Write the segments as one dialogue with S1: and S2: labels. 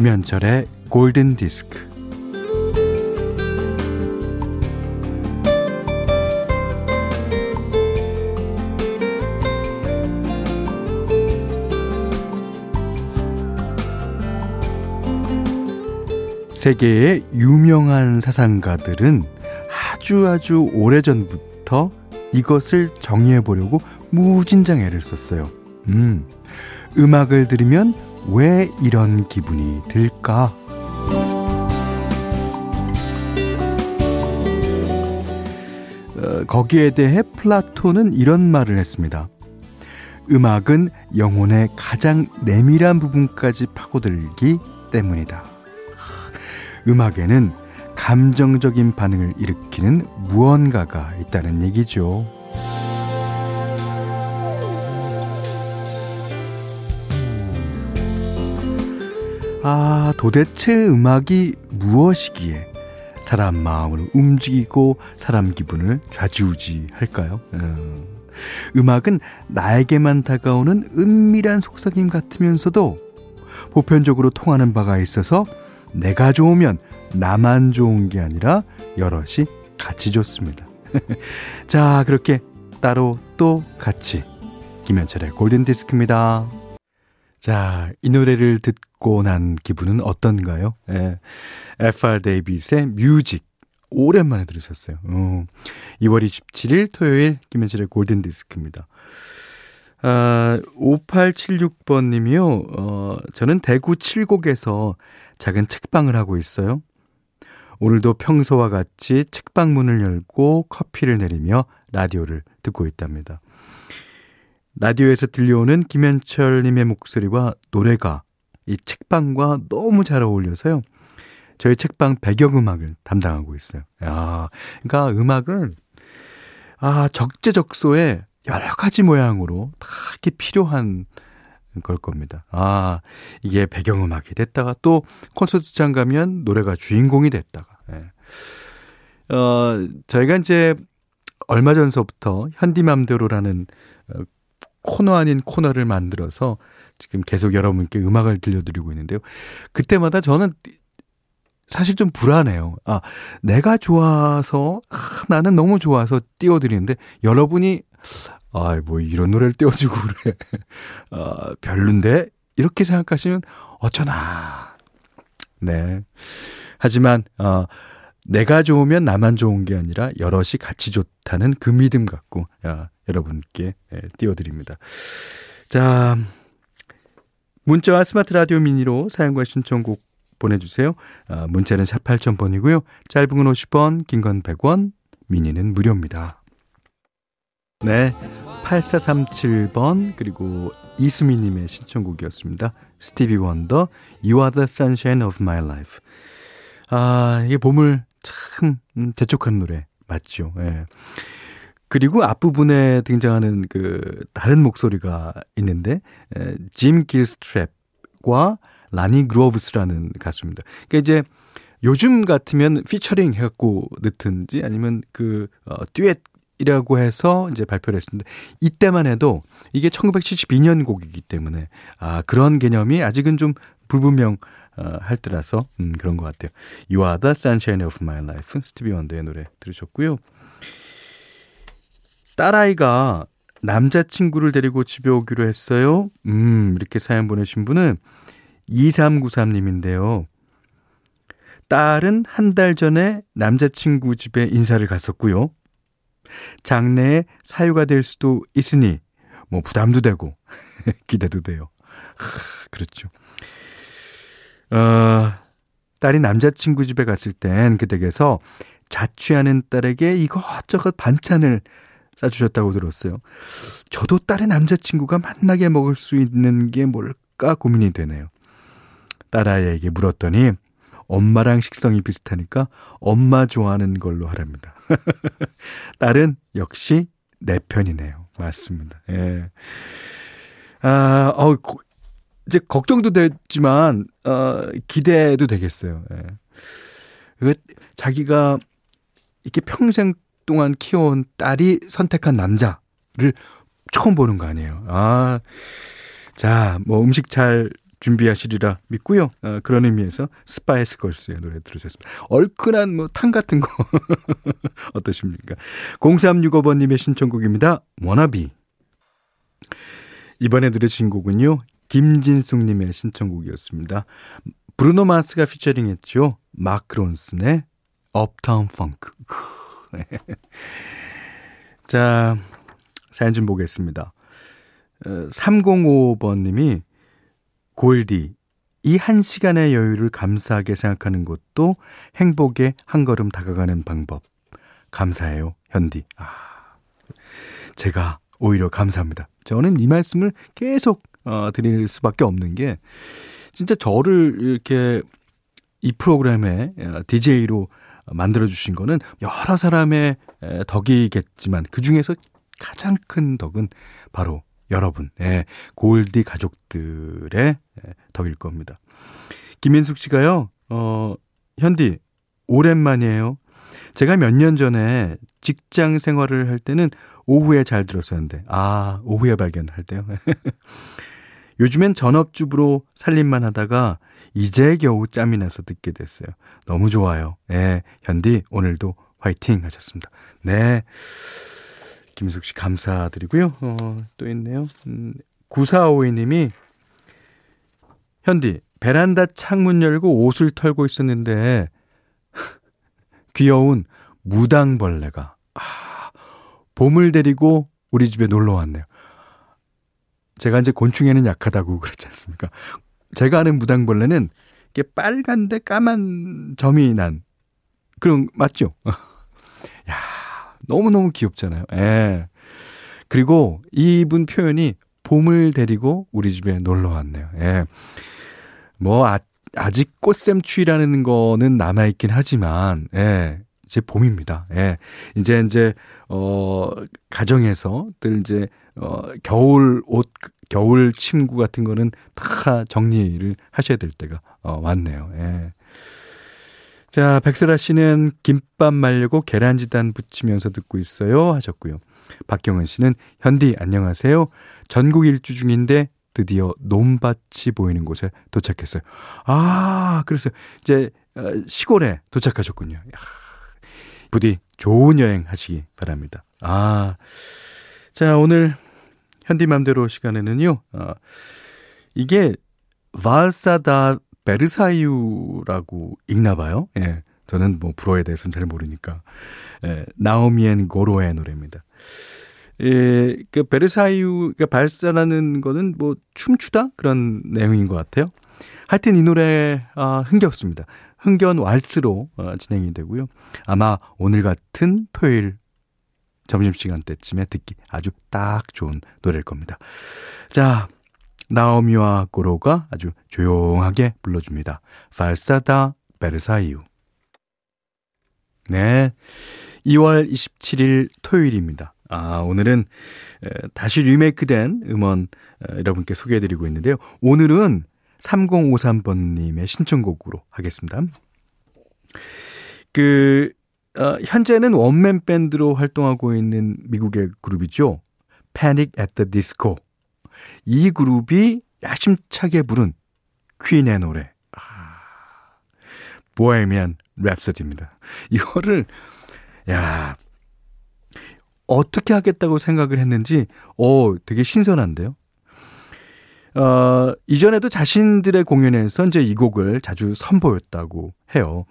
S1: 김현철의 골든 디스크. 세계의 유명한 사상가들은 아주 아주 오래전부터 이것을 정의해 보려고 무진장 애를 썼어요. 음, 음악을 들으면 왜 이런 기분이 들까? 어, 거기에 대해 플라톤은 이런 말을 했습니다. 음악은 영혼의 가장 내밀한 부분까지 파고들기 때문이다. 음악에는 감정적인 반응을 일으키는 무언가가 있다는 얘기죠. 아, 도대체 음악이 무엇이기에 사람 마음을 움직이고 사람 기분을 좌지우지 할까요? 음. 음악은 나에게만 다가오는 은밀한 속삭임 같으면서도 보편적으로 통하는 바가 있어서 내가 좋으면 나만 좋은 게 아니라 여럿이 같이 좋습니다. 자, 그렇게 따로 또 같이 김현철의 골든 디스크입니다. 자, 이 노래를 듣고 난 기분은 어떤가요? 예. FR 데이비드의 뮤직. 오랜만에 들으셨어요. 어. 2월 27일 토요일 김현철의 골든 디스크입니다. 아, 5876번 님이요. 어, 저는 대구 칠곡에서 작은 책방을 하고 있어요. 오늘도 평소와 같이 책방 문을 열고 커피를 내리며 라디오를 듣고 있답니다. 라디오에서 들려오는 김현철님의 목소리와 노래가 이 책방과 너무 잘 어울려서요. 저희 책방 배경음악을 담당하고 있어요. 야, 그러니까 음악을 아 적재적소에 여러 가지 모양으로 다 이렇게 필요한 걸 겁니다. 아 이게 배경음악이 됐다가 또 콘서트장 가면 노래가 주인공이 됐다가. 예. 어 저희가 이제 얼마 전서부터 현디맘대로라는 어, 코너 아닌 코너를 만들어서 지금 계속 여러분께 음악을 들려드리고 있는데요. 그때마다 저는 사실 좀 불안해요. 아, 내가 좋아서, 아, 나는 너무 좋아서 띄워드리는데, 여러분이, 아, 뭐 이런 노래를 띄워주고 그래. 아, 별론데? 이렇게 생각하시면 어쩌나. 네. 하지만, 어, 내가 좋으면 나만 좋은 게 아니라 여럿이 같이 좋다는 그 믿음 갖고, 아, 여러분께 예, 띄워드립니다. 자, 문자와 스마트 라디오 미니로 사용과 신청곡 보내주세요. 아, 문자는 샵 8000번이고요. 짧은 건 50원, 긴 건 100원, 미니는 무료입니다. 네, 8437번 그리고 이수미님의 신청곡이었습니다. 스티비 원더, You are the sunshine of my life. 아, 이게 봄을 참 음, 재촉한 노래 맞죠? 예. 그리고 앞부분에 등장하는 그 다른 목소리가 있는데 에, 짐 길스트랩과 라니 그로브스라는 가수입니다. 그러니까 이제 요즘 같으면 피처링 해갖고 넣든지 아니면 그 어, 듀엣이라고 해서 이제 발표를 했습니다. 이때만 해도 이게 1972년 곡이기 때문에 아 그런 개념이 아직은 좀 불분명 어, 할 때라서 음, 그런 것 같아요. You are the sunshine of my life. 스티비 원더의 노래 들으셨고요. 딸아이가 남자친구를 데리고 집에 오기로 했어요. 음, 이렇게 사연 보내신 분은 2393님인데요. 딸은 한 달 전에 남자친구 집에 인사를 갔었고요. 장래에 사유가 될 수도 있으니, 뭐 부담도 되고, 기대도 돼요. 그렇죠. 어, 딸이 남자친구 집에 갔을 땐 그 댁에서 자취하는 딸에게 이것저것 반찬을 싸주셨다고 들었어요. 저도 딸의 남자친구가 만나게 먹을 수 있는 게 뭘까 고민이 되네요. 딸아이에게 물었더니 엄마랑 식성이 비슷하니까 엄마 좋아하는 걸로 하랍니다. 딸은 역시 내 편이네요. 맞습니다. 예. 아, 어, 이제 걱정도 되지만, 어, 기대도 되겠어요. 예. 자기가 이렇게 평생 동안 키워온 딸이 선택한 남자를 처음 보는 거 아니에요. 아, 자, 뭐 음식 잘 준비하시리라 믿고요. 어, 그런 의미에서 스파이스 걸스의 노래 들으셨습니다. 얼큰한 뭐 탕 같은 거 어떠십니까? 0365번님의 신청곡입니다. 워너비. 이번에 들으신 곡은요. 김진숙님의 신청곡이었습니다. 브루노 마스가 피처링했죠. 마크 론슨의 업타운 펑크. 자, 사연 좀 보겠습니다. 305번님이 골디, 이 한 시간의 여유를 감사하게 생각하는 것도 행복에 한 걸음 다가가는 방법. 감사해요, 현디. 아, 제가 오히려 감사합니다. 저는 이 말씀을 계속 어, 드릴 수밖에 없는 게 진짜 저를 이렇게 이 프로그램의 DJ로 만들어 주신 거는 여러 사람의 덕이겠지만 그 중에서 가장 큰 덕은 바로 여러분, 예, 골디 가족들의 덕일 겁니다. 김민숙 씨가요, 어, 현디, 오랜만이에요. 제가 몇 년 전에 직장 생활을 할 때는 오후에 잘 들었었는데, 아, 오후에 발견할 때요. 요즘엔 전업주부로 살림만 하다가 이제 겨우 짬이 나서 듣게 됐어요. 너무 좋아요. 예, 현디, 오늘도 화이팅 하셨습니다. 네. 김숙 씨 감사드리고요. 어, 또 있네요. 음, 9452님이 현디, 베란다 창문 열고 옷을 털고 있었는데 귀여운 무당벌레가 아, 봄을 데리고 우리 집에 놀러 왔네요. 제가 이제 곤충에는 약하다고 그랬지 않습니까? 제가 아는 무당벌레는 이게 빨간데 까만 점이 난 그런 맞죠? 야 너무 너무 귀엽잖아요. 예. 그리고 이분 표현이 봄을 데리고 우리 집에 놀러 왔네요. 예. 뭐 아, 아직 꽃샘추위라는 거는 남아 있긴 하지만 예. 이제 봄입니다. 예. 이제 이제 어 가정에서들 이제 어, 겨울 옷, 겨울 침구 같은 거는 다 정리를 하셔야 될 때가 어, 왔네요. 예. 자, 백설아 씨는 김밥 말려고 계란지단 붙이면서 듣고 있어요. 하셨고요. 박경은 씨는 현디 안녕하세요. 전국 일주 중인데 드디어 논밭이 보이는 곳에 도착했어요. 아, 그래서 이제 어, 시골에 도착하셨군요. 야, 부디 좋은 여행 하시기 바랍니다. 아, 자, 오늘 현디맘대로 시간에는요, 어, 이게 발사다 베르사유라고 읽나 봐요. 예. 저는 뭐 불어에 대해서는 잘 모르니까. 예, 나오미엔 고로의 노래입니다. 예, 그 베르사유, 그 발사라는 거는 뭐 춤추다? 그런 내용인 것 같아요. 하여튼 이 노래, 아, 흥겹습니다. 흥겨운 왈츠로 어, 진행이 되고요. 아마 오늘 같은 토요일 점심시간 때쯤에 듣기 아주 딱 좋은 노래일 겁니다. 자, 나오미와 고로가 아주 조용하게 불러줍니다. 발사다 베르사유. 네. 2월 27일 토요일입니다. 아, 오늘은 다시 리메이크된 음원 여러분께 소개해드리고 있는데요. 오늘은 3053번님의 신청곡으로 하겠습니다. 그, 어, 현재는 원맨 밴드로 활동하고 있는 미국의 그룹이죠. Panic at the Disco. 이 그룹이 야심차게 부른 퀸의 노래. 아, 보헤미안 랩서디입니다. 이거를 야 어떻게 하겠다고 생각을 했는지 어 되게 신선한데요. 어, 이전에도 자신들의 공연에서 이제 이 곡을 자주 선보였다고 해요.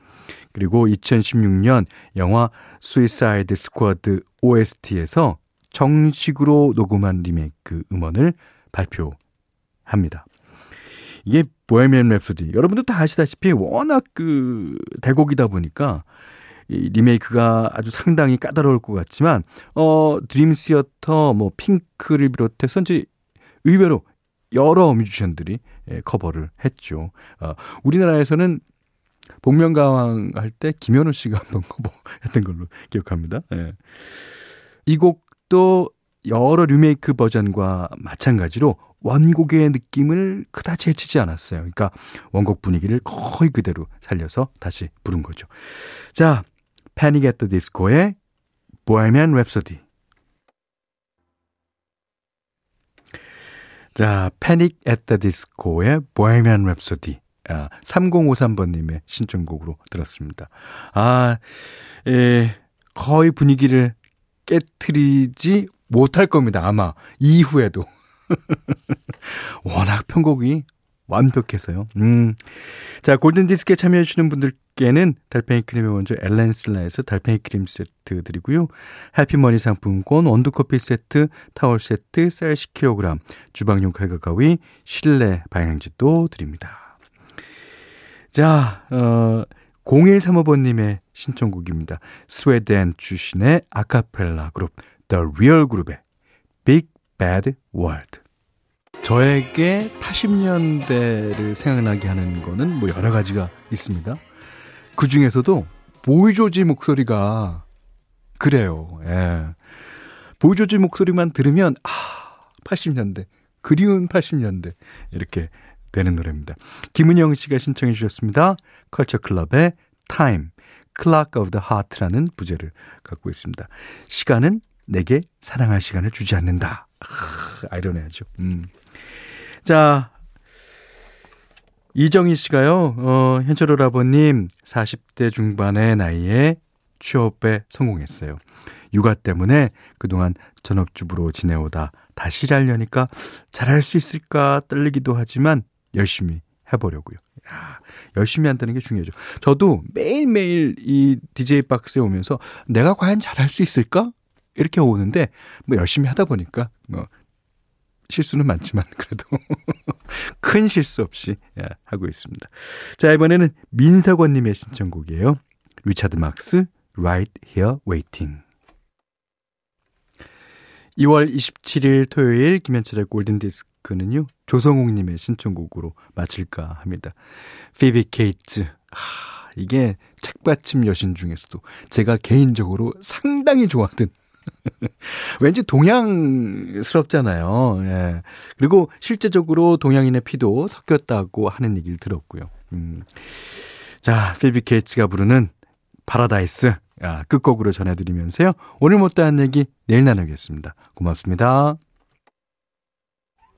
S1: 그리고 2016년 영화 스위사이드 스쿼드 OST에서 정식으로 녹음한 리메이크 음원을 발표합니다. 이게 보헤미안 랩소디 여러분도 다 아시다시피 워낙 그 대곡이다 보니까 이 리메이크가 아주 상당히 까다로울 것 같지만 어 드림 시어터 뭐 핑크를 비롯해서 이제 의외로 여러 뮤지션들이 예, 커버를 했죠. 어, 우리나라에서는 복면가왕 할 때 김현우 씨가 한번 커버했던 걸로 기억합니다. 예. 이 곡도 여러 리메이크 버전과 마찬가지로 원곡의 느낌을 그다지 해치지 않았어요. 그러니까 원곡 분위기를 거의 그대로 살려서 다시 부른 거죠. 자, 패닉 앳더 디스코의 보헤미안 랩소디 자, 패닉 앳더 디스코의 보헤미안 랩소디. 아, 3053번님의 신청곡으로 들었습니다. 아, 예, 거의 분위기를 깨트리지 못할 겁니다. 아마 이후에도. 워낙 편곡이 완벽해서요. 음. 자, 골든디스크에 참여해주시는 분들께는 달팽이 크림의 원조 엘렌슬라에서 달팽이 크림 세트 드리고요. 해피머니 상품권, 원두커피 세트, 타월 세트, 쌀 10kg, 주방용 칼과 가위, 실내 방향지도 드립니다. 자, 어, 0135번님의 신청곡입니다. 스웨덴 출신의 아카펠라 그룹 The Real 그룹의 Big Bad World. 저에게 80년대를 생각나게 하는 거는 뭐 여러 가지가 있습니다. 그 중에서도 보이조지 목소리가 그래요. 예. 보이조지 목소리만 들으면 아, 80년대. 그리운 80년대. 이렇게 되는 노래입니다. 김은영 씨가 신청해 주셨습니다. 컬처 클럽의 Time, Clock of the Heart라는 부제를 갖고 있습니다. 시간은 내게 사랑할 시간을 주지 않는다. 아, 아이러니하죠. 음. 자, 이정희 씨가요, 어, 현철 오라버님, 40대 중반의 나이에 취업에 성공했어요. 육아 때문에 그동안 전업주부로 지내오다 다시 일하려니까 잘할 수 있을까 떨리기도 하지만 열심히 해보려고요. 야, 열심히 한다는 게 중요하죠. 저도 매일매일 이 DJ 박스에 오면서 내가 과연 잘할 수 있을까? 이렇게 오는데 뭐 열심히 하다 보니까 뭐 실수는 많지만 그래도 큰 실수 없이 예, 하고 있습니다. 자, 이번에는 민석원님의 신청곡이에요. 리차드 막스, Right Here Waiting. 2월 27일 토요일 김현철의 골든 디스크는요, 조성욱님의 신청곡으로 마칠까 합니다. 피비 케이츠. 하, 이게 책받침 여신 중에서도 제가 개인적으로 상당히 좋아하는 왠지 동양스럽잖아요. 예. 그리고 실제적으로 동양인의 피도 섞였다고 하는 얘기를 들었고요. 음. 자, 피비 케이츠가 부르는 파라다이스 아, 끝곡으로 전해드리면서요. 오늘 못다한 얘기 내일 나누겠습니다. 고맙습니다.